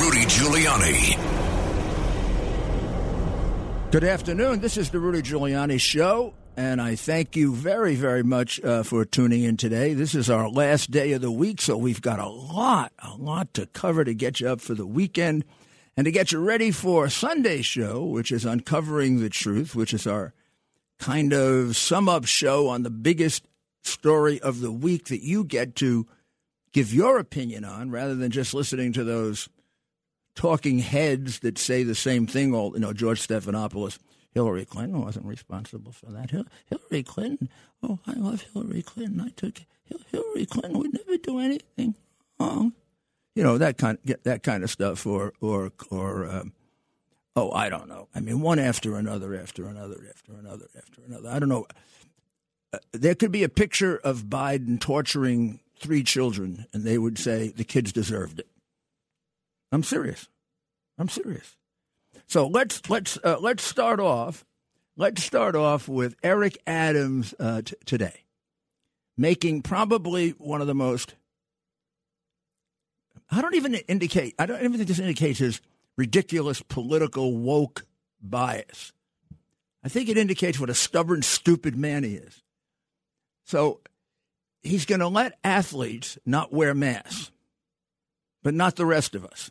Rudy Giuliani. Good afternoon. This is the Rudy Giuliani Show, and I thank you very, very much uh, for tuning in today. This is our last day of the week, so we've got a lot, a lot to cover to get you up for the weekend and to get you ready for Sunday's show, which is Uncovering the Truth, which is our kind of sum up show on the biggest story of the week that you get to give your opinion on rather than just listening to those talking heads that say the same thing all you know George Stephanopoulos Hillary Clinton. Wasn't responsible for that. Hillary Clinton? Oh I love Hillary Clinton. I took Hillary Clinton would never do anything wrong. You know that kind of, that kind of stuff or or or um, oh I don't know. I mean one after another after another after another after another. I don't know. Uh, there could be a picture of Biden torturing three children, and they would say the kids deserved it. I'm serious. I'm serious. So let's let's uh, let's start off. Let's start off with Eric Adams uh, t- today, making probably one of the most. I don't even indicate. I don't even think this indicates his ridiculous political woke bias. I think it indicates what a stubborn, stupid man he is. So he's going to let athletes not wear masks, but not the rest of us.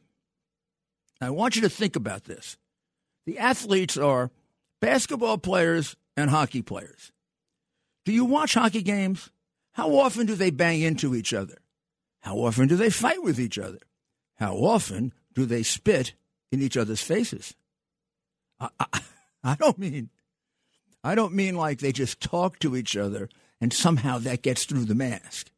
I want you to think about this. The athletes are basketball players and hockey players. Do you watch hockey games? How often do they bang into each other? How often do they fight with each other? How often do they spit in each other's faces? I, I, I don't mean I don't mean like they just talk to each other and somehow that gets through the mask.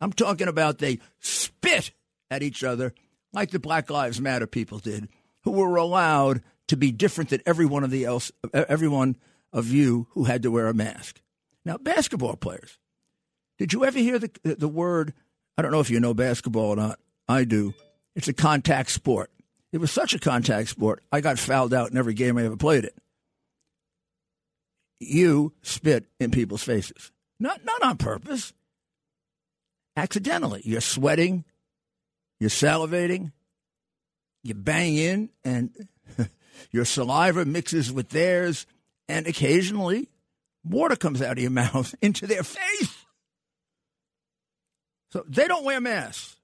I'm talking about they spit at each other like the Black Lives Matter people did, who were allowed to be different than every one of the else, everyone of you who had to wear a mask. Now, basketball players, did you ever hear the the word? I don't know if you know basketball or not. I do. It's a contact sport. It was such a contact sport. I got fouled out in every game I ever played it. You spit in people's faces. Not, not on purpose. Accidentally. You're sweating, you're salivating, you bang in, and your saliva mixes with theirs, and occasionally water comes out of your mouth into their face. So they don't wear masks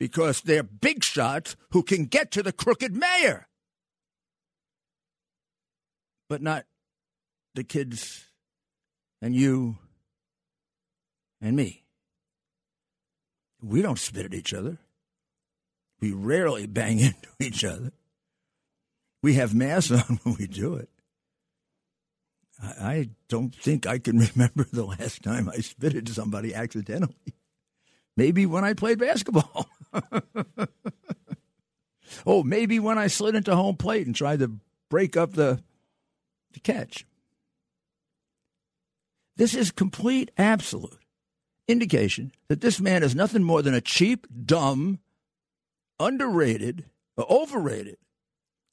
because they're big shots who can get to the crooked mayor. But not the kids and you and me. We don't spit at each other. We rarely bang into each other. We have masks on when we do it. I, I don't think I can remember the last time I spit at somebody accidentally. Maybe when I played basketball. oh, maybe when I slid into home plate and tried to break up the, the catch. This is complete, absolute indication that this man is nothing more than a cheap, dumb, underrated, overrated,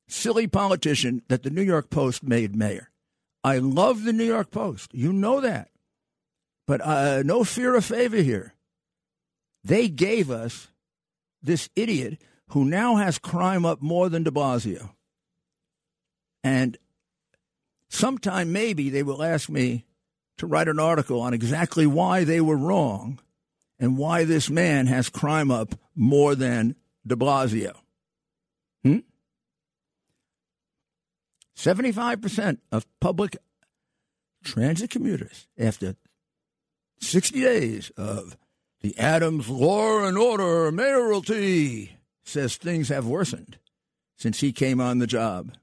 silly politician that the New York Post made mayor. I love the New York Post. You know that. But uh, no fear of favor here. They gave us this idiot who now has crime up more than de Blasio. And sometime maybe they will ask me to write an article on exactly why they were wrong and why this man has crime up more than de Blasio. Hmm? 75% of public transit commuters, after 60 days of the Adams Law and Order mayoralty, says things have worsened since he came on the job.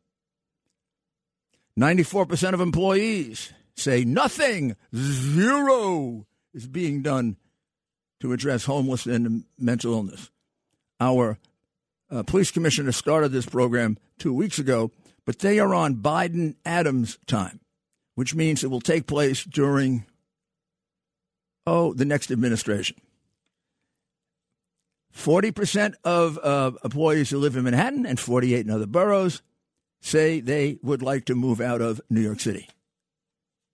94% of employees say nothing, zero is being done to address homelessness and mental illness. Our uh, police commissioner started this program two weeks ago, but they are on Biden Adams time, which means it will take place during, oh, the next administration. 40% of uh, employees who live in Manhattan and 48 in other boroughs say they would like to move out of New York City.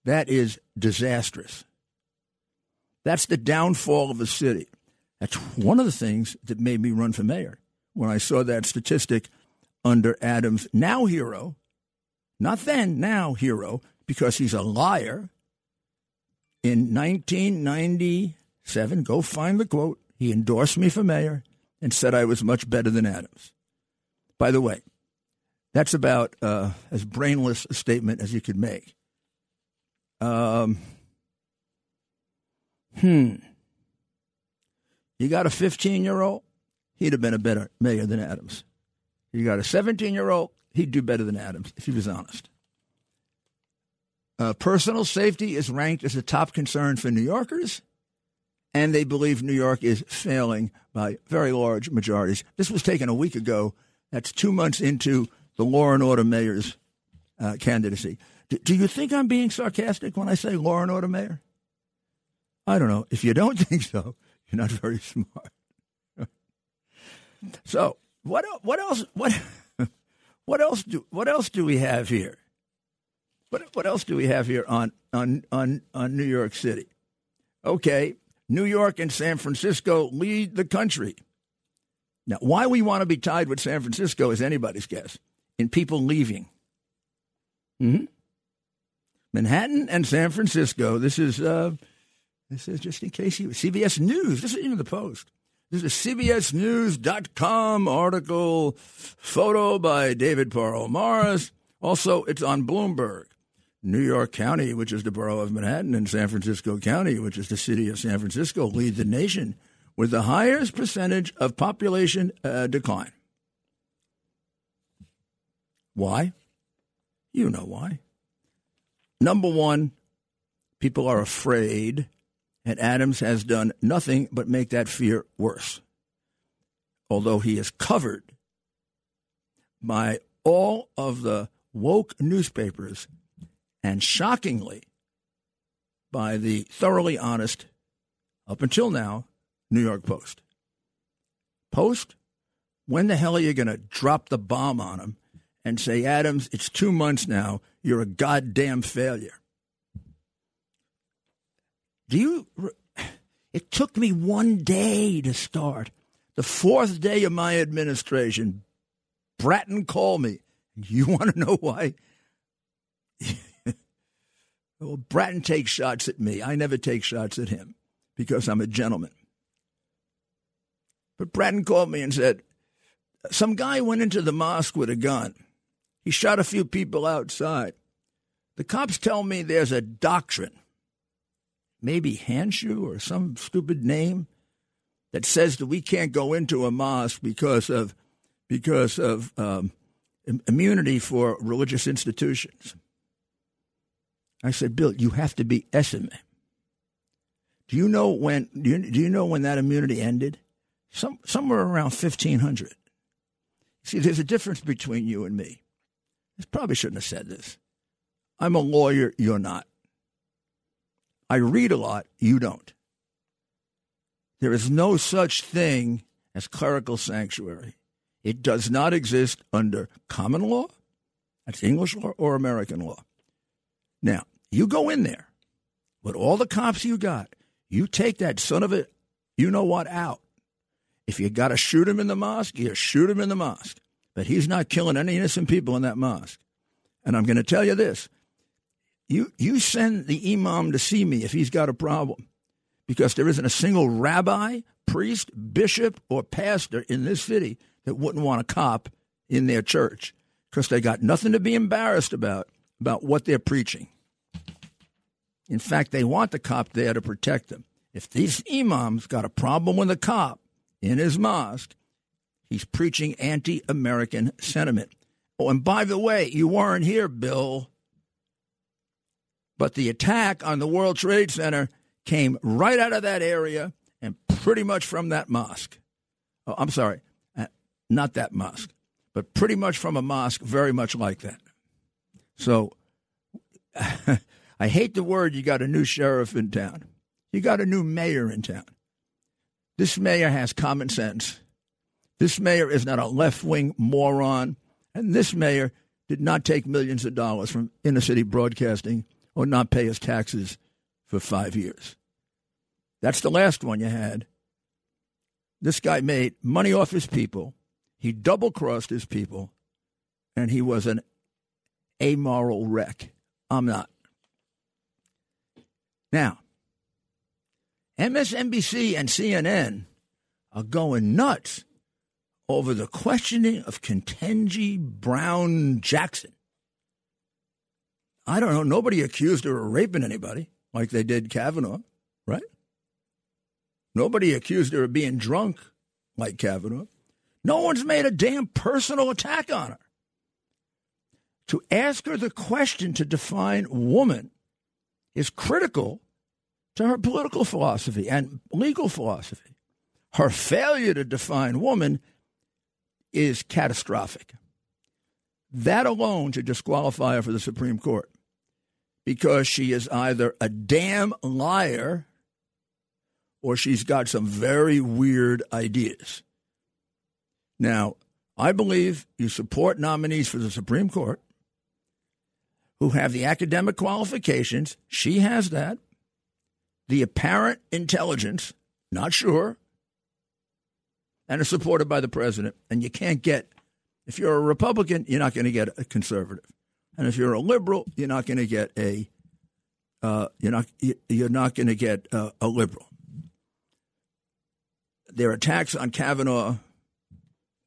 That is disastrous. That's the downfall of the city. That's one of the things that made me run for mayor when I saw that statistic under Adams, now hero, not then, now hero, because he's a liar. In 1997, go find the quote, he endorsed me for mayor and said I was much better than Adams. By the way, that's about uh, as brainless a statement as you could make. Um, hmm. You got a 15 year old, he'd have been a better mayor than Adams. You got a 17 year old, he'd do better than Adams if he was honest. Uh, personal safety is ranked as a top concern for New Yorkers, and they believe New York is failing by very large majorities. This was taken a week ago. That's two months into the law and order mayor's uh, candidacy. Do, do you think I'm being sarcastic when I say law and order mayor? I don't know. If you don't think so, you're not very smart. so what what else what what else do what else do we have here? What what else do we have here on on on on New York City? Okay, New York and San Francisco lead the country. Now, why we want to be tied with San Francisco is anybody's guess. In people leaving. hmm Manhattan and San Francisco. This is uh, this is just in case you CBS News. This is even the Post. This is a CBSNews.com article, photo by David Parle Morris. Also, it's on Bloomberg. New York County, which is the borough of Manhattan, and San Francisco County, which is the city of San Francisco, lead the nation with the highest percentage of population uh, decline. Why? You know why. Number one, people are afraid, and Adams has done nothing but make that fear worse. Although he is covered by all of the woke newspapers and shockingly by the thoroughly honest, up until now, New York Post. Post, when the hell are you going to drop the bomb on him and say, Adams, it's two months now, you're a goddamn failure? Do you. It took me one day to start. The fourth day of my administration, Bratton called me. You want to know why? well, Bratton takes shots at me. I never take shots at him because I'm a gentleman. But Bratton called me and said, Some guy went into the mosque with a gun. He shot a few people outside. The cops tell me there's a doctrine, maybe Hanshu or some stupid name, that says that we can't go into a mosque because of because of um, immunity for religious institutions. I said, Bill, you have to be SMA. Do you know when? Do you, do you know when that immunity ended? Some, somewhere around 1500. See, there's a difference between you and me. I probably shouldn't have said this. I'm a lawyer, you're not. I read a lot, you don't. There is no such thing as clerical sanctuary. It does not exist under common law, that's English law or American law. Now, you go in there with all the cops you got, you take that son of a you know what out. If you got to shoot him in the mosque, you shoot him in the mosque. But he's not killing any innocent people in that mosque. And I'm going to tell you this you, you send the imam to see me if he's got a problem, because there isn't a single rabbi, priest, bishop, or pastor in this city that wouldn't want a cop in their church because they got nothing to be embarrassed about about what they're preaching. In fact, they want the cop there to protect them. If these imams got a problem with a cop, in his mosque, he's preaching anti American sentiment. Oh, and by the way, you weren't here, Bill. But the attack on the World Trade Center came right out of that area and pretty much from that mosque. Oh, I'm sorry. Uh, not that mosque, but pretty much from a mosque, very much like that. So I hate the word you got a new sheriff in town. You got a new mayor in town. This mayor has common sense. This mayor is not a left wing moron. And this mayor did not take millions of dollars from inner city broadcasting or not pay his taxes for five years. That's the last one you had. This guy made money off his people. He double crossed his people, and he was an amoral wreck. I'm not. Now, MSNBC and CNN are going nuts over the questioning of Ketanji Brown Jackson. I don't know. Nobody accused her of raping anybody like they did Kavanaugh, right? Nobody accused her of being drunk like Kavanaugh. No one's made a damn personal attack on her. To ask her the question to define woman is critical to her political philosophy and legal philosophy. Her failure to define woman is catastrophic. That alone should disqualify her for the Supreme Court because she is either a damn liar or she's got some very weird ideas. Now, I believe you support nominees for the Supreme Court who have the academic qualifications. She has that. The apparent intelligence, not sure, and are supported by the president. And you can't get, if you're a Republican, you're not going to get a conservative. And if you're a liberal, you're not going to get a, uh, you're not, you're not going to get uh, a liberal. Their attacks on Kavanaugh,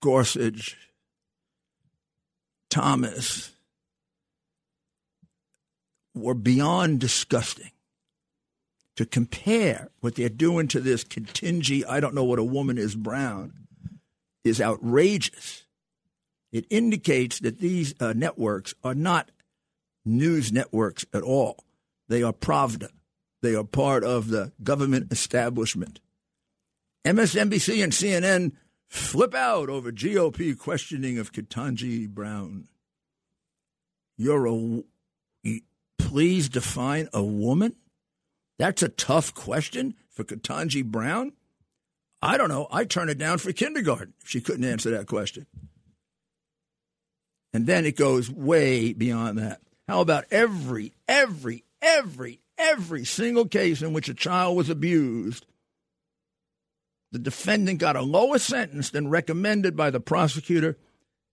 Gorsuch, Thomas were beyond disgusting. To compare what they're doing to this Ketanji, I don't know what a woman is, Brown, is outrageous. It indicates that these uh, networks are not news networks at all. They are Pravda. They are part of the government establishment. MSNBC and CNN flip out over GOP questioning of Ketanji Brown. You're a. Please define a woman? That's a tough question for Ketanji Brown. I don't know. I turn it down for kindergarten if she couldn't answer that question. And then it goes way beyond that. How about every, every, every, every single case in which a child was abused? The defendant got a lower sentence than recommended by the prosecutor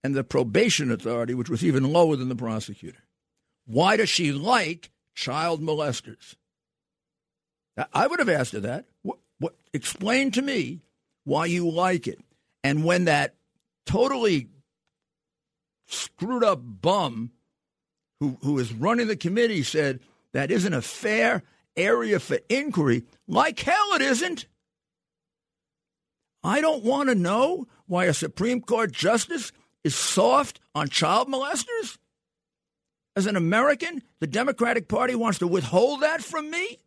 and the probation authority, which was even lower than the prosecutor. Why does she like child molesters? I would have asked her that. What, what, explain to me why you like it. And when that totally screwed up bum who, who is running the committee said that isn't a fair area for inquiry, like hell it isn't. I don't want to know why a Supreme Court justice is soft on child molesters. As an American, the Democratic Party wants to withhold that from me?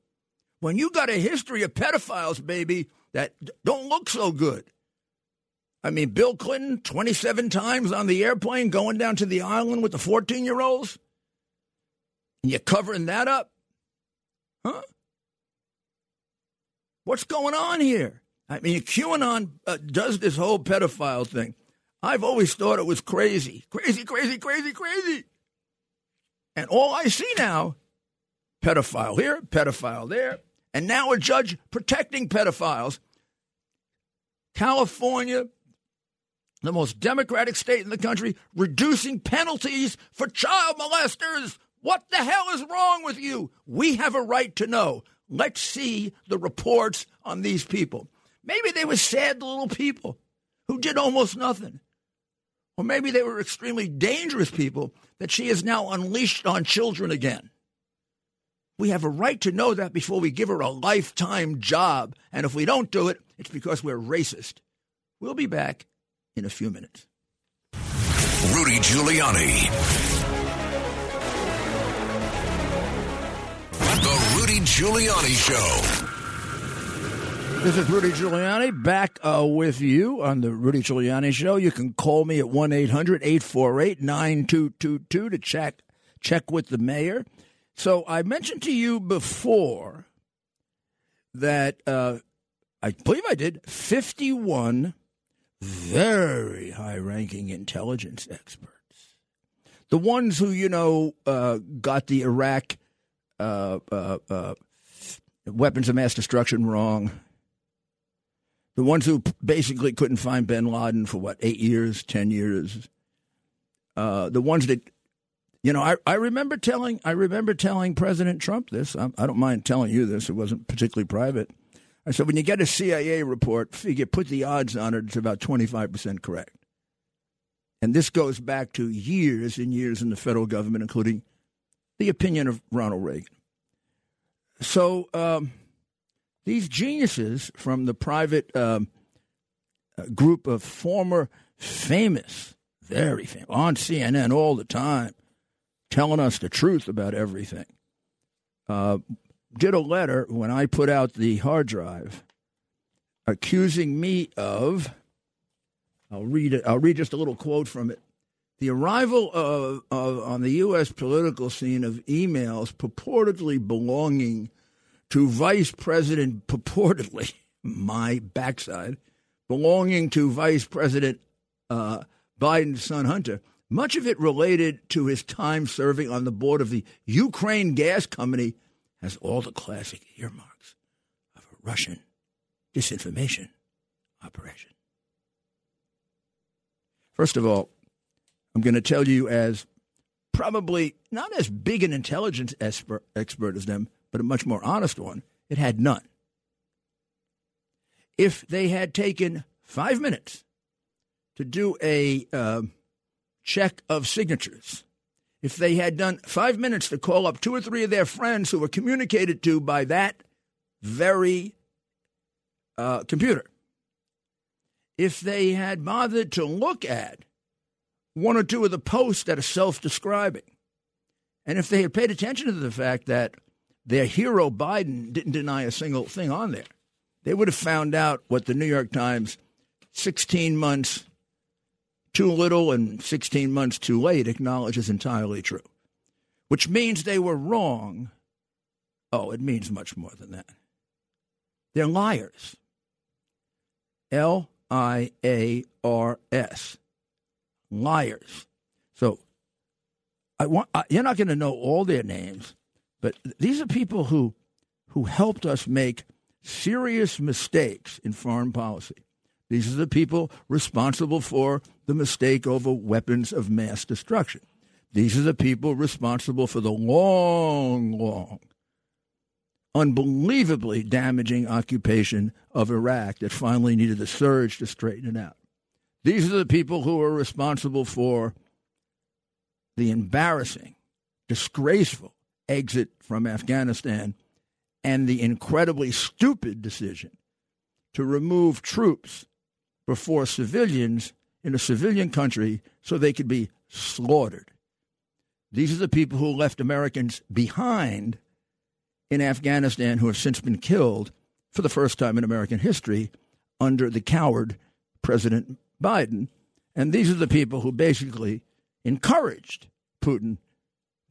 When you got a history of pedophiles, baby, that don't look so good. I mean, Bill Clinton, 27 times on the airplane going down to the island with the 14 year olds? And you're covering that up? Huh? What's going on here? I mean, QAnon uh, does this whole pedophile thing. I've always thought it was crazy. Crazy, crazy, crazy, crazy. And all I see now pedophile here, pedophile there, and now a judge protecting pedophiles. California, the most democratic state in the country, reducing penalties for child molesters. What the hell is wrong with you? We have a right to know. Let's see the reports on these people. Maybe they were sad little people who did almost nothing. Or maybe they were extremely dangerous people that she has now unleashed on children again. We have a right to know that before we give her a lifetime job. And if we don't do it, it's because we're racist. We'll be back in a few minutes. Rudy Giuliani. The Rudy Giuliani Show. This is Rudy Giuliani back uh, with you on the Rudy Giuliani Show. You can call me at 1 800 848 9222 to check, check with the mayor. So I mentioned to you before that uh, I believe I did 51 very high ranking intelligence experts. The ones who, you know, uh, got the Iraq uh, uh, uh weapons of mass destruction wrong the ones who basically couldn't find bin Laden for what, eight years, 10 years. Uh, the ones that, you know, I, I remember telling I remember telling President Trump this. I, I don't mind telling you this. It wasn't particularly private. I said, when you get a CIA report, figure put the odds on it, it's about 25% correct. And this goes back to years and years in the federal government, including the opinion of Ronald Reagan. So, um, these geniuses from the private um, uh, group of former famous, very famous, on CNN all the time, telling us the truth about everything, uh, did a letter when I put out the hard drive accusing me of. I'll read it. I'll read just a little quote from it. The arrival of, of on the U.S. political scene of emails purportedly belonging to Vice President, purportedly, my backside, belonging to Vice President uh, Biden's son Hunter, much of it related to his time serving on the board of the Ukraine Gas Company, has all the classic earmarks of a Russian disinformation operation. First of all, I'm going to tell you as probably not as big an intelligence expert, expert as them, but a much more honest one, it had none. If they had taken five minutes to do a uh, check of signatures, if they had done five minutes to call up two or three of their friends who were communicated to by that very uh, computer, if they had bothered to look at one or two of the posts that are self describing, and if they had paid attention to the fact that their hero Biden didn't deny a single thing on there. They would have found out what the New York Times, 16 months too little and 16 months too late, acknowledges entirely true, which means they were wrong. Oh, it means much more than that. They're liars. L I A R S. Liars. So I want, I, you're not going to know all their names. But these are people who who helped us make serious mistakes in foreign policy. These are the people responsible for the mistake over weapons of mass destruction. These are the people responsible for the long, long, unbelievably damaging occupation of Iraq that finally needed a surge to straighten it out. These are the people who are responsible for the embarrassing, disgraceful, exit from Afghanistan and the incredibly stupid decision to remove troops before civilians in a civilian country so they could be slaughtered. These are the people who left Americans behind in Afghanistan who have since been killed for the first time in American history under the coward President Biden. And these are the people who basically encouraged Putin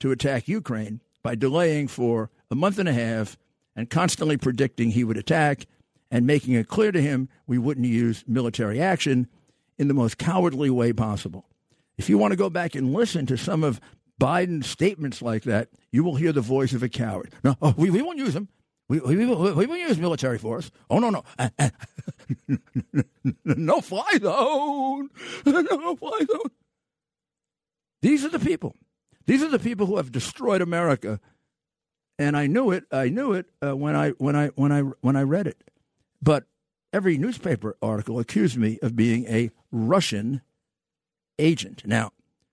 to attack Ukraine by delaying for a month and a half and constantly predicting he would attack and making it clear to him we wouldn't use military action in the most cowardly way possible. If you want to go back and listen to some of Biden's statements like that, you will hear the voice of a coward. No, oh, we, we won't use them. We, we, we, we won't use military force. Oh, no, no. no fly zone. No fly zone. These are the people these are the people who have destroyed America, and I knew it. I knew it uh, when I when I when I when I read it. But every newspaper article accused me of being a Russian agent. Now,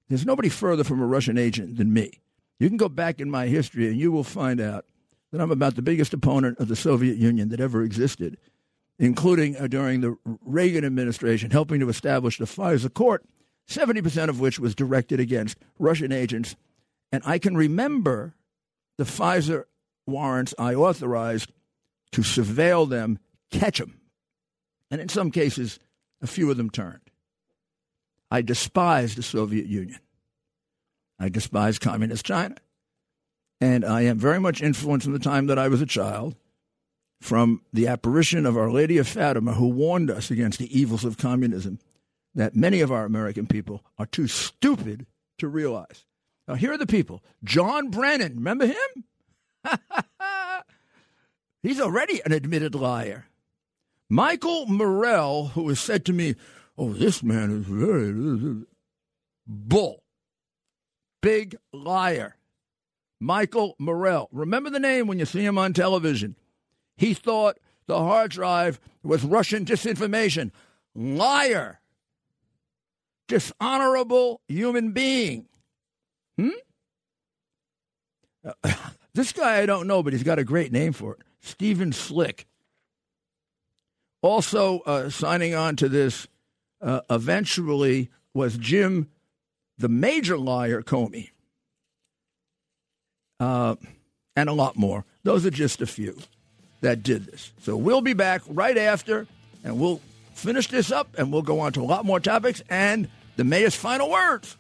there's nobody further from a Russian agent than me. You can go back in my history, and you will find out that I'm about the biggest opponent of the Soviet Union that ever existed, including uh, during the Reagan administration, helping to establish the FISA court 70% of which was directed against Russian agents. And I can remember the FISA warrants I authorized to surveil them catch them. And in some cases, a few of them turned. I despise the Soviet Union. I despise communist China. And I am very much influenced in the time that I was a child from the apparition of Our Lady of Fatima, who warned us against the evils of communism that many of our American people are too stupid to realize. Now, here are the people John Brennan, remember him? He's already an admitted liar. Michael Morell, who has said to me, Oh, this man is very bull. Big liar. Michael Morell. Remember the name when you see him on television. He thought the hard drive was Russian disinformation. Liar. Dishonorable human being. Hmm? Uh, this guy I don't know, but he's got a great name for it. Stephen Slick. Also uh, signing on to this uh, eventually was Jim, the major liar, Comey. Uh, and a lot more. Those are just a few that did this. So we'll be back right after, and we'll finish this up, and we'll go on to a lot more topics and the mayor's final words.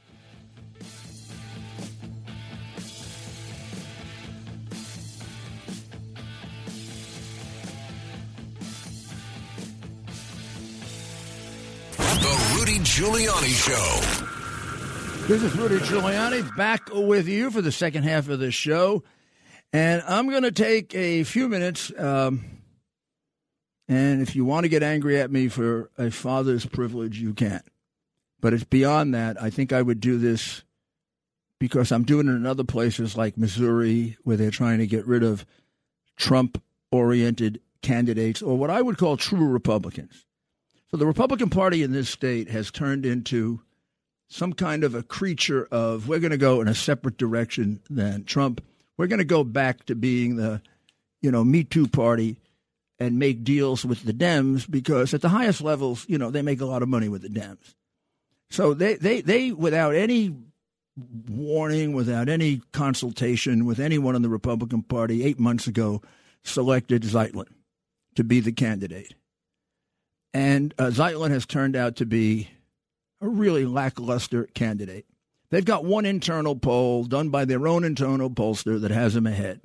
Giuliani Show. This is Rudy Giuliani back with you for the second half of the show. And I'm going to take a few minutes. Um, and if you want to get angry at me for a father's privilege, you can't. But it's beyond that. I think I would do this because I'm doing it in other places like Missouri, where they're trying to get rid of Trump oriented candidates or what I would call true Republicans. So the Republican Party in this state has turned into some kind of a creature of we're going to go in a separate direction than Trump. We're going to go back to being the, you know, Me Too party and make deals with the Dems because at the highest levels, you know, they make a lot of money with the Dems. So they, they, they without any warning, without any consultation with anyone in the Republican Party, eight months ago, selected Zeldin to be the candidate. And uh, Zeldin has turned out to be a really lackluster candidate. They've got one internal poll done by their own internal pollster that has him ahead.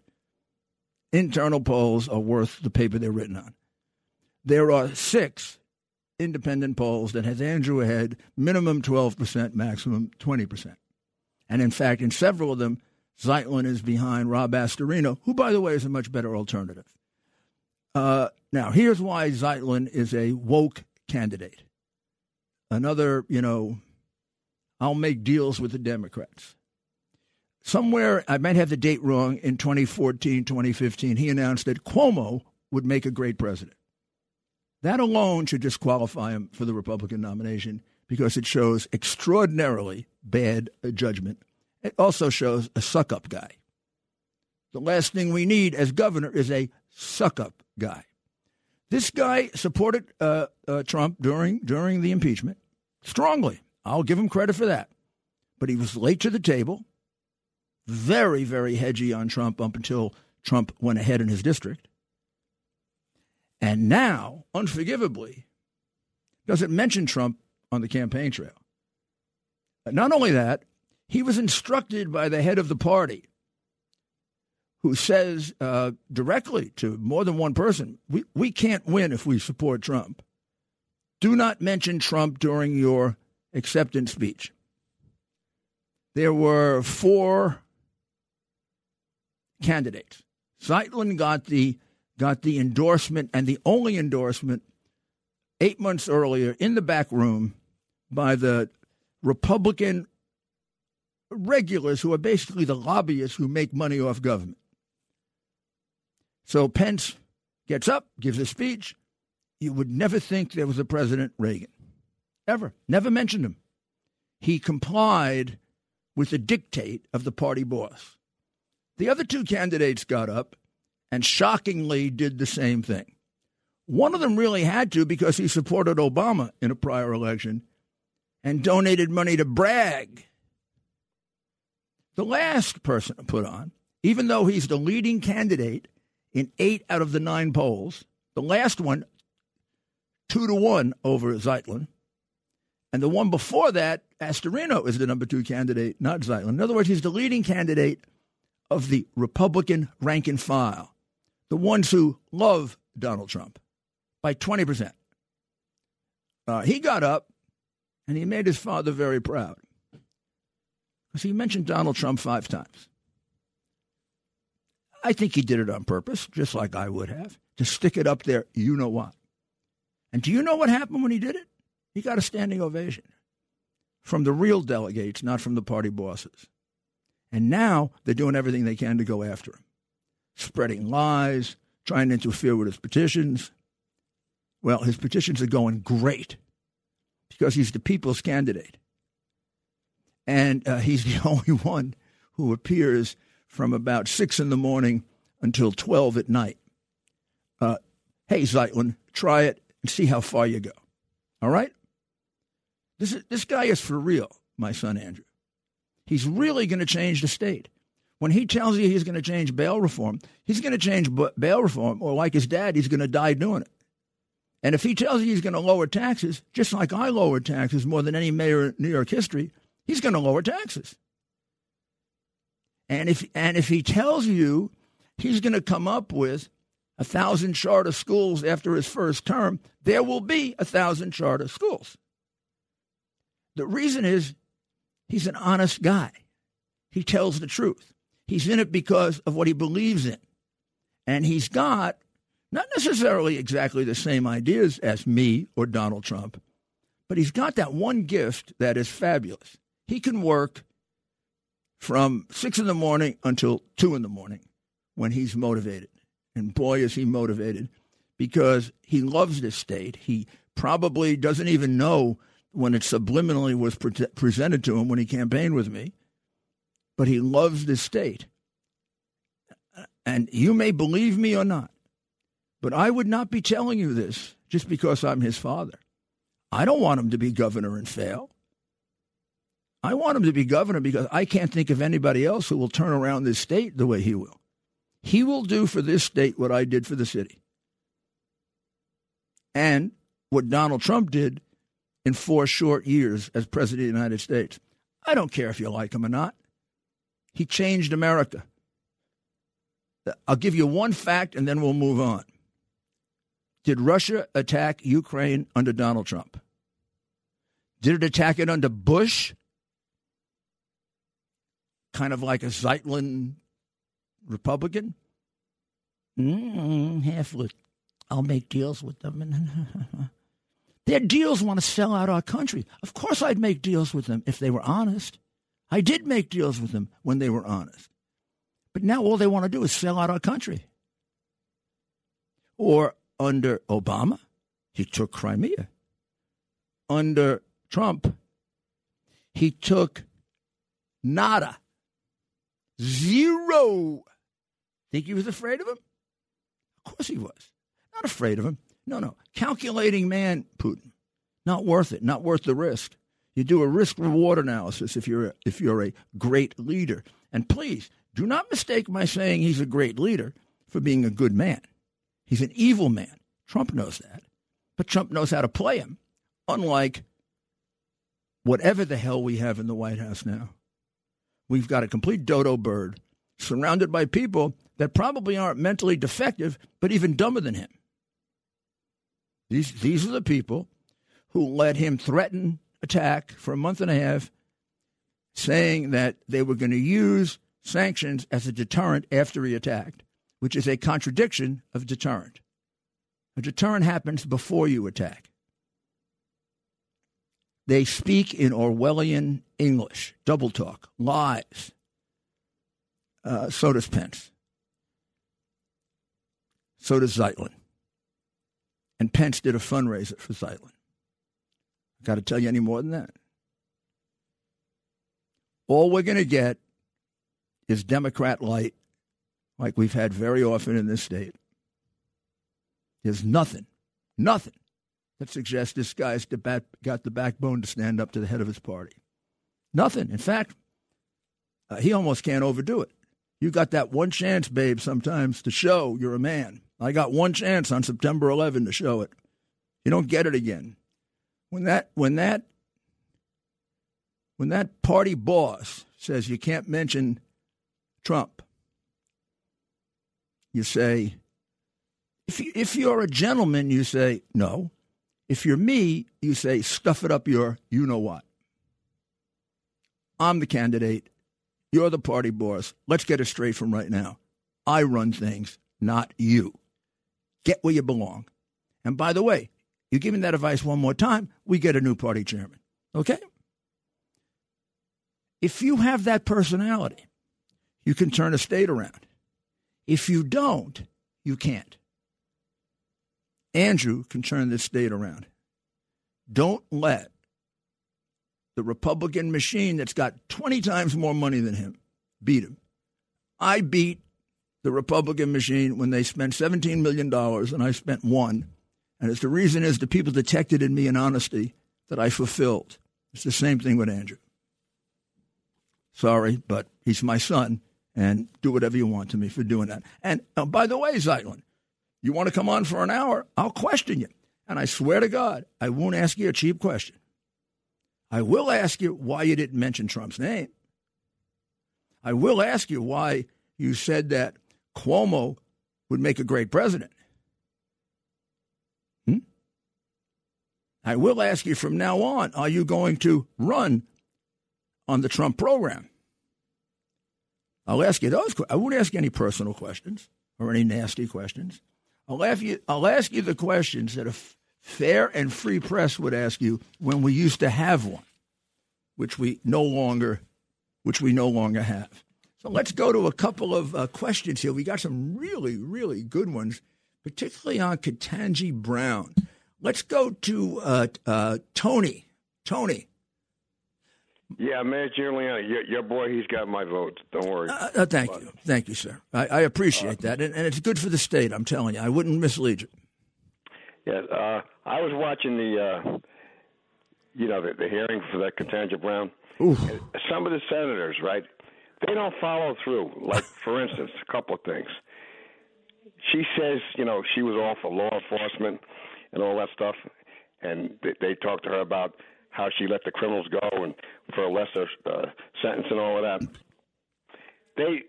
Internal polls are worth the paper they're written on. There are six independent polls that has Andrew ahead, minimum 12%, maximum 20%. And in fact, in several of them, Zeldin is behind Rob Astorino, who, by the way, is a much better alternative. Uh, now, here's why Zeldin is a woke candidate. Another, you know, I'll make deals with the Democrats. Somewhere, I might have the date wrong, in 2014, 2015, he announced that Cuomo would make a great president. That alone should disqualify him for the Republican nomination because it shows extraordinarily bad judgment. It also shows a suck up guy. The last thing we need as governor is a suck up guy. This guy supported uh, uh, Trump during during the impeachment strongly. I'll give him credit for that. But he was late to the table, very, very hedgy on Trump up until Trump went ahead in his district. And now, unforgivably, doesn't mention Trump on the campaign trail. Not only that, he was instructed by the head of the party, who says uh, directly to more than one person, we, we can't win if we support Trump. Do not mention Trump during your acceptance speech. There were four candidates. Zeldin got the got the endorsement and the only endorsement eight months earlier in the back room by the Republican regulars who are basically the lobbyists who make money off government. So Pence gets up, gives a speech. You would never think there was a President Reagan. Ever. Never mentioned him. He complied with the dictate of the party boss. The other two candidates got up and shockingly did the same thing. One of them really had to because he supported Obama in a prior election and donated money to brag. The last person to put on, even though he's the leading candidate in eight out of the nine polls, the last one two to one over Zeldin. And the one before that, Astorino is the number two candidate, not Zeldin. In other words, he's the leading candidate of the Republican rank and file, the ones who love Donald Trump, by 20%. Uh, he got up and he made his father very proud because he mentioned Donald Trump five times. I think he did it on purpose, just like I would have, to stick it up there, you know what. And do you know what happened when he did it? He got a standing ovation from the real delegates, not from the party bosses. And now they're doing everything they can to go after him, spreading lies, trying to interfere with his petitions. Well, his petitions are going great because he's the people's candidate. And uh, he's the only one who appears from about 6 in the morning until 12 at night. Uh, hey, Zeldin, try it and see how far you go. All right? This, is, this guy is for real, my son Andrew. He's really going to change the state. When he tells you he's going to change bail reform, he's going to change bail reform, or like his dad, he's going to die doing it. And if he tells you he's going to lower taxes, just like I lowered taxes more than any mayor in New York history, he's going to lower taxes. And if and if he tells you he's going to come up with a thousand charter schools after his first term, there will be a thousand charter schools. The reason is he's an honest guy. He tells the truth. He's in it because of what he believes in. And he's got not necessarily exactly the same ideas as me or Donald Trump, but he's got that one gift that is fabulous. He can work from six in the morning until two in the morning when he's motivated. And boy, is he motivated because he loves this state. He probably doesn't even know when it subliminally was pre- presented to him when he campaigned with me, but he loves this state. And you may believe me or not, but I would not be telling you this just because I'm his father. I don't want him to be governor and fail. I want him to be governor because I can't think of anybody else who will turn around this state the way he will. He will do for this state what I did for the city. And what Donald Trump did in four short years as President of the United States. I don't care if you like him or not. He changed America. I'll give you one fact and then we'll move on. Did Russia attack Ukraine under Donald Trump? Did it attack it under Bush? Kind of like a Zeldin Republican? Mm, half I'll make deals with them. Their deals want to sell out our country. Of course, I'd make deals with them if they were honest. I did make deals with them when they were honest. But now all they want to do is sell out our country. Or under Obama, he took Crimea. Under Trump, he took nada. Zero. Think he was afraid of him? Of course he was. Not afraid of him. No, no. Calculating man, Putin. Not worth it. Not worth the risk. You do a risk reward analysis if you're a, if you're a great leader. And please do not mistake my saying he's a great leader for being a good man. He's an evil man. Trump knows that. But Trump knows how to play him, unlike whatever the hell we have in the White House now. We've got a complete dodo bird surrounded by people that probably aren't mentally defective, but even dumber than him. These, these are the people who let him threaten attack for a month and a half, saying that they were going to use sanctions as a deterrent after he attacked, which is a contradiction of deterrent. A deterrent happens before you attack. They speak in Orwellian English, double talk, lies. Uh, so does Pence. So does Zeldin. And Pence did a fundraiser for Zeldin. I Got to tell you any more than that. All we're going to get is Democrat light, like we've had very often in this state. There's nothing, nothing that suggests this guy's got the backbone to stand up to the head of his party. Nothing. In fact, uh, he almost can't overdo it. You got that one chance, babe, sometimes to show you're a man. I got one chance on September 11 to show it. You don't get it again. When that when that when that party boss says you can't mention Trump, you say, if, you, if you're a gentleman, you say, no. If you're me, you say, stuff it up your you know what. I'm the candidate. You're the party boss. Let's get it straight from right now. I run things, not you. Get where you belong. And by the way, you give me that advice one more time, we get a new party chairman. Okay? If you have that personality, you can turn a state around. If you don't, you can't. Andrew can turn this state around. Don't let the Republican machine that's got 20 times more money than him beat him. I beat the Republican machine when they spent $17 million and I spent one. And it's the reason is the people detected in me an honesty that I fulfilled. It's the same thing with Andrew. Sorry, but he's my son, and do whatever you want to me for doing that. And uh, by the way, Zeldin, you want to come on for an hour? I'll question you. And I swear to God, I won't ask you a cheap question. I will ask you why you didn't mention Trump's name. I will ask you why you said that Cuomo would make a great president. Hmm? I will ask you from now on are you going to run on the Trump program? I'll ask you those. I won't ask any personal questions or any nasty questions. I'll ask you, I'll ask you the questions that a fair and free press would ask you when we used to have one, which we no longer, which we no longer have. So let's go to a couple of uh, questions here. We got some really, really good ones, particularly on Ketanji Brown. Let's go to uh, uh, Tony. Tony. Yeah, Mayor Giuliani, your, your, boy, he's got my vote. Don't worry. Uh, uh, thank but, you. Thank you, sir. I, I appreciate that. And, and, it's good for the state, I'm telling you. I wouldn't mislead you. Yeah, uh, I was watching the, uh, you know, the, the hearing for that Ketanji Brown. Oof. Some of the senators, right, they don't follow through. Like, for instance, a couple of things. She says, you know, she was all for law enforcement and all that stuff, and they, they talked to her about how she let the criminals go and for a lesser uh, sentence and all of that. They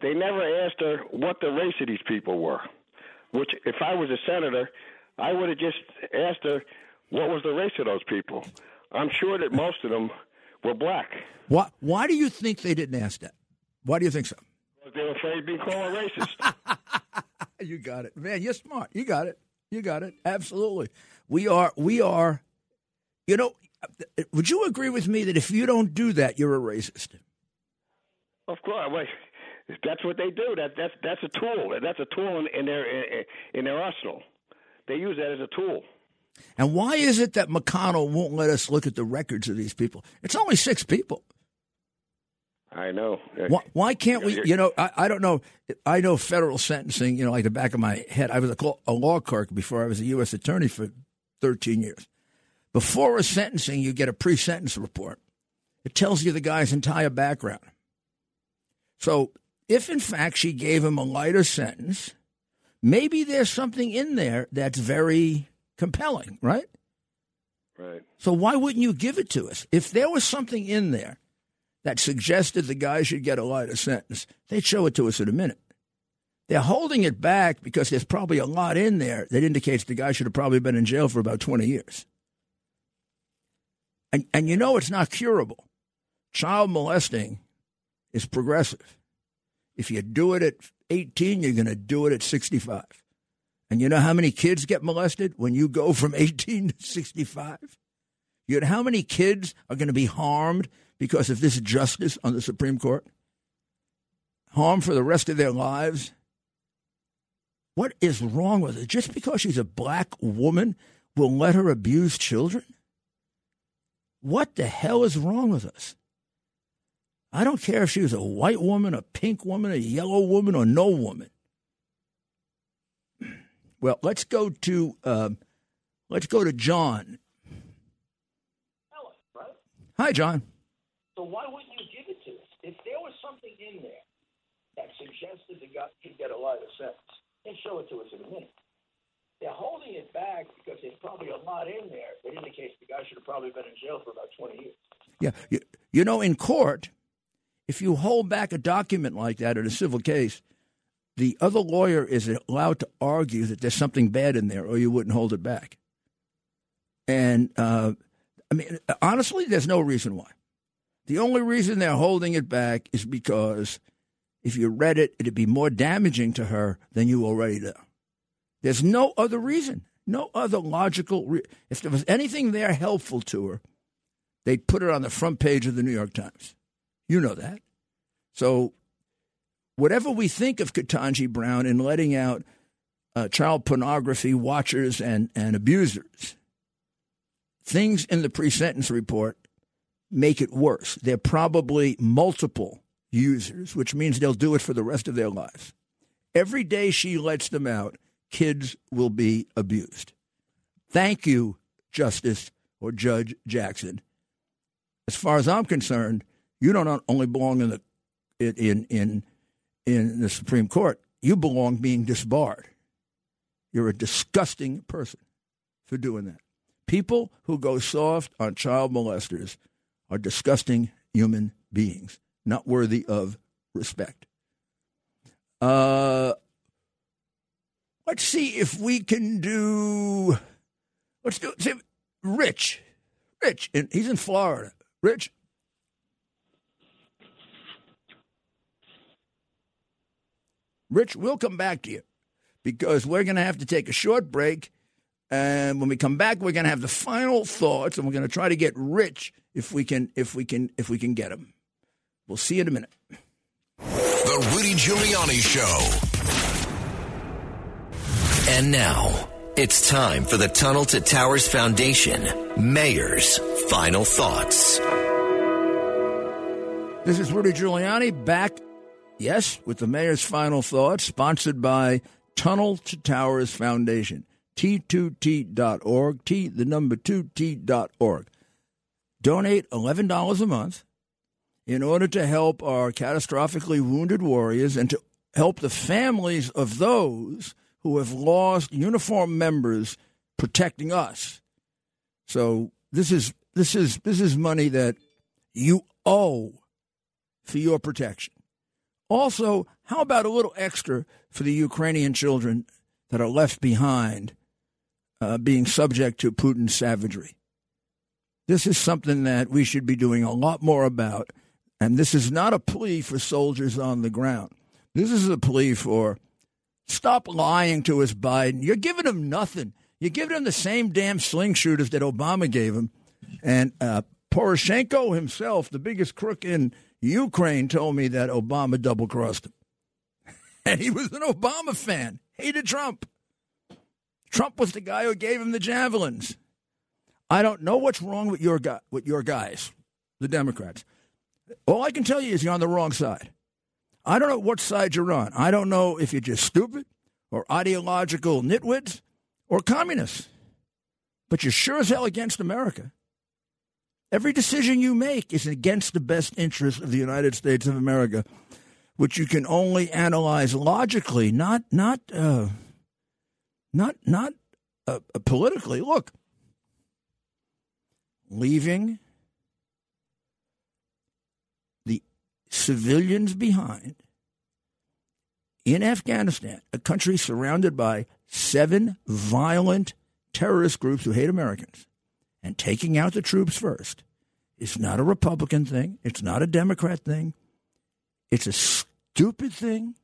they never asked her what the race of these people were. Which, if I was a senator, I would have just asked her what was the race of those people. I'm sure that most of them were black. Why, why do you think they didn't ask that? Why do you think so? Because they were afraid of being called a racist. you got it, man. You're smart. You got it. You got it. Absolutely. We are. We are. You know. Would you agree with me that if you don't do that, you're a racist? Of course. Well, that's what they do. That that's that's a tool. That's a tool in, in their in, in their arsenal. They use that as a tool. And why is it that McConnell won't let us look at the records of these people? It's only six people. I know. Why, why can't we? You know, I, I, don't know. I know federal sentencing, you know, like the back of my head. I was a, a law clerk before I was a U.S. attorney for 13 years. Before a sentencing, you get a pre sentence report. It tells you the guy's entire background. So, if in fact she gave him a lighter sentence, maybe there's something in there that's very compelling, right? Right. So why wouldn't you give it to us? If there was something in there that suggested the guy should get a lighter sentence, they'd show it to us in a minute. They're holding it back because there's probably a lot in there that indicates the guy should have probably been in jail for about 20 years. And, and you know it's not curable. Child molesting is progressive. If you do it at 18, you're going to do it at 65. And you know how many kids get molested when you go from 18 to 65? You know how many kids are going to be harmed because of this justice on the Supreme Court? Harm for the rest of their lives? What is wrong with it? Just because she's a black woman will let her abuse children? What the hell is wrong with us? I don't care if she was a white woman, a pink woman, a yellow woman, or no woman. Well, let's go to uh, let's go to John. Hi, John. So why wouldn't you give it to us? If there was something in there that suggested the guy could get a lighter sentence, then show it to us in a minute. They're holding it back because there's probably a lot in there that indicates the guy should have probably been in jail for about 20 years. Yeah, you, you know, in court, if you hold back a document like that in a civil case, the other lawyer is allowed to argue that there's something bad in there, or you wouldn't hold it back. And uh, I mean, honestly, there's no reason why. The only reason they're holding it back is because if you read it, it'd be more damaging to her than you already know. There's no other reason, no other logical. Re- if there was anything there helpful to her, they'd put it on the front page of the New York Times. You know that. So, whatever we think of Ketanji Brown in letting out uh, child pornography watchers and, and abusers, things in the pre sentence report make it worse. They're probably multiple users, which means they'll do it for the rest of their lives. Every day she lets them out, kids will be abused. Thank you, Justice or Judge Jackson. As far as I'm concerned, you don't only belong in the in in in the Supreme Court. You belong being disbarred. You're a disgusting person for doing that. People who go soft on child molesters are disgusting human beings, not worthy of respect. Uh, let's see if we can do. Let's do see, Rich. Rich, and he's in Florida. Rich. Rich, we'll come back to you because we're going to have to take a short break. And when we come back, we're going to have the final thoughts, and we're going to try to get Rich if we can, if we can, if we can get him. We'll see you in a minute. The Rudy Giuliani Show. And now it's time for the Tunnel to Towers Foundation Mayor's Final Thoughts. This is Rudy Giuliani back, yes, with the Mayor's Final Thoughts, sponsored by Tunnel to Towers Foundation. T2T.org, T, the number 2T.org. Donate $11 a month in order to help our catastrophically wounded warriors and to help the families of those who have lost uniform members protecting us. So this is this is this is money that you owe for your protection. Also, how about a little extra for the Ukrainian children that are left behind uh, being subject to Putin's savagery? This is something that we should be doing a lot more about. And this is not a plea for soldiers on the ground. This is a plea for stop lying to us, Biden. You're giving him nothing. You're giving him the same damn sling shooters that Obama gave him. And uh, Poroshenko himself, the biggest crook in Ukraine, told me that Obama double crossed him. And he was an Obama fan, hated Trump. Trump was the guy who gave him the javelins. I don't know what's wrong with your guy, with your guys, the Democrats. All I can tell you is you're on the wrong side. I don't know what side you're on. I don't know if you're just stupid or ideological nitwits or communists, but you're sure as hell against America. Every decision you make is against the best interests of the United States of America, which you can only analyze logically, not not uh, not not uh, politically. Look, leaving the civilians behind in Afghanistan, a country surrounded by seven violent terrorist groups who hate Americans and taking out the troops first is not a Republican thing. It's not a Democrat thing. It's a stupid thing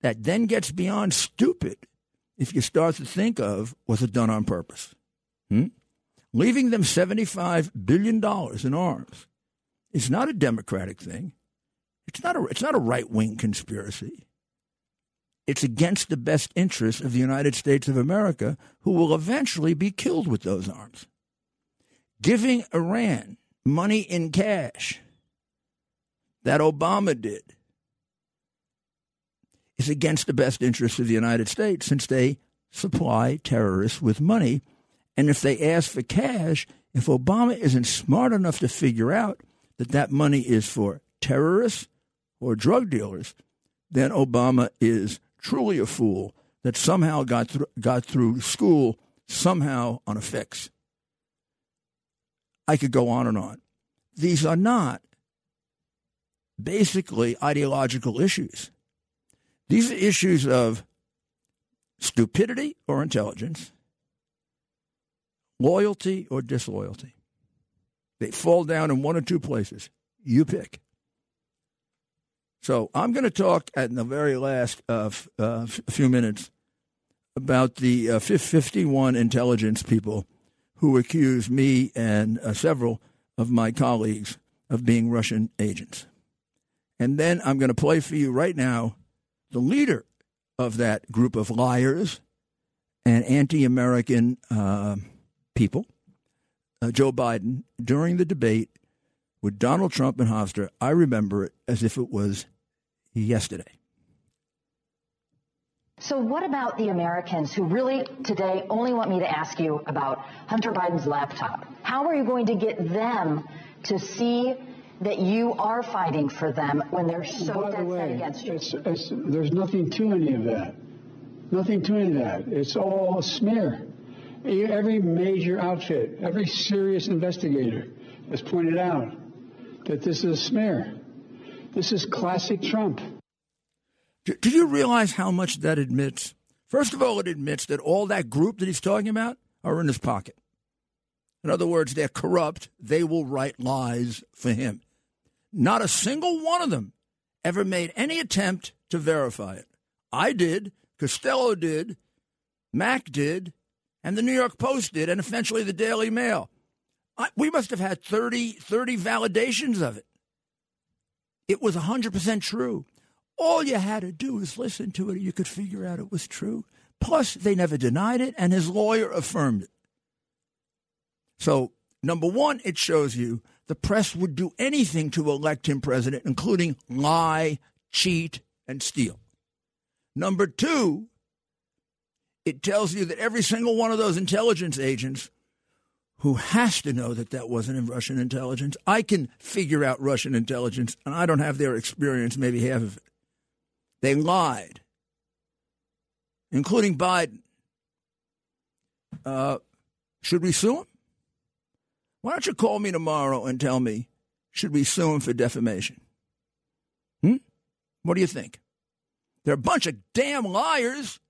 that then gets beyond stupid if you start to think of was it done on purpose? Hmm? Leaving them $75 billion in arms is not a Democratic thing. It's not a, it's not a right wing conspiracy. It's against the best interests of the United States of America, who will eventually be killed with those arms. Giving Iran money in cash that Obama did is against the best interests of the United States since they supply terrorists with money. And if they ask for cash, if Obama isn't smart enough to figure out that that money is for terrorists or drug dealers, then Obama is truly a fool that somehow got through, got through school somehow on a fix. I could go on and on. These are not basically ideological issues. These are issues of stupidity or intelligence, loyalty or disloyalty. They fall down in one or two places. You pick. So I'm going to talk at the very last uh, uh, few minutes about the uh, 51 intelligence people who accuse me and uh, several of my colleagues of being Russian agents. And then I'm going to play for you right now the leader of that group of liars and anti American uh, people, uh, Joe Biden, during the debate with Donald Trump and Hofstra. I remember it as if it was yesterday. So, what about the Americans who really today only want me to ask you about Hunter Biden's laptop? How are you going to get them to see that you are fighting for them when they're so By dead the way, set against you? It's, it's, there's nothing to any of that. Nothing to any of that. It's all a smear. Every major outfit, every serious investigator has pointed out that this is a smear. This is classic Trump. Do, you realize how much that admits? First of all, it admits that all that group that he's talking about are in his pocket. In other words, they're corrupt. They will write lies for him. Not a single one of them ever made any attempt to verify it. I did, Costello did, Mac did, and the New York Post did, and eventually the Daily Mail. I, we must have had 30, 30 validations of it. It was 100% true. All you had to do was listen to it, and you could figure out it was true. Plus, they never denied it, and his lawyer affirmed it. So, number one, it shows you the press would do anything to elect him president, including lie, cheat, and steal. Number two, it tells you that every single one of those intelligence agents who has to know that that wasn't in Russian intelligence, I can figure out Russian intelligence, and I don't have their experience, maybe half of it. They lied, including Biden. Uh, should we sue him? Why don't you call me tomorrow and tell me, should we sue him for defamation? Hmm? What do you think? They're a bunch of damn liars,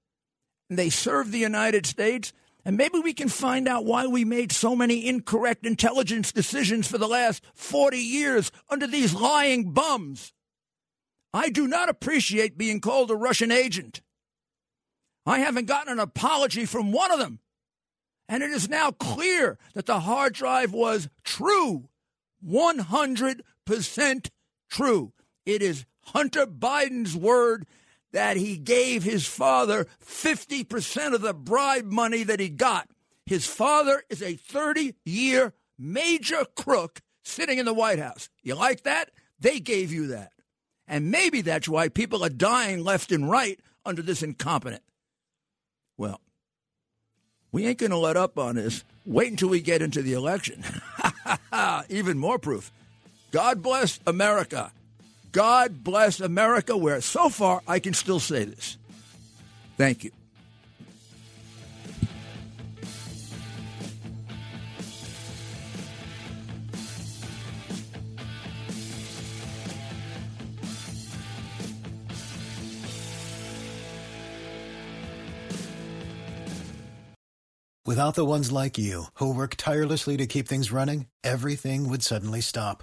and they serve the United States. And maybe we can find out why we made so many incorrect intelligence decisions for the last 40 years under these lying bums. I do not appreciate being called a Russian agent. I haven't gotten an apology from one of them. And it is now clear that the hard drive was true 100% true. It is Hunter Biden's word that he gave his father 50% of the bribe money that he got. His father is a 30 year major crook sitting in the White House. You like that? They gave you that. And maybe that's why people are dying left and right under this incompetent. Well, we ain't going to let up on this. Wait until we get into the election. Even more proof. God bless America. God bless America, where so far I can still say this. Thank you. Without the ones like you, who work tirelessly to keep things running, everything would suddenly stop.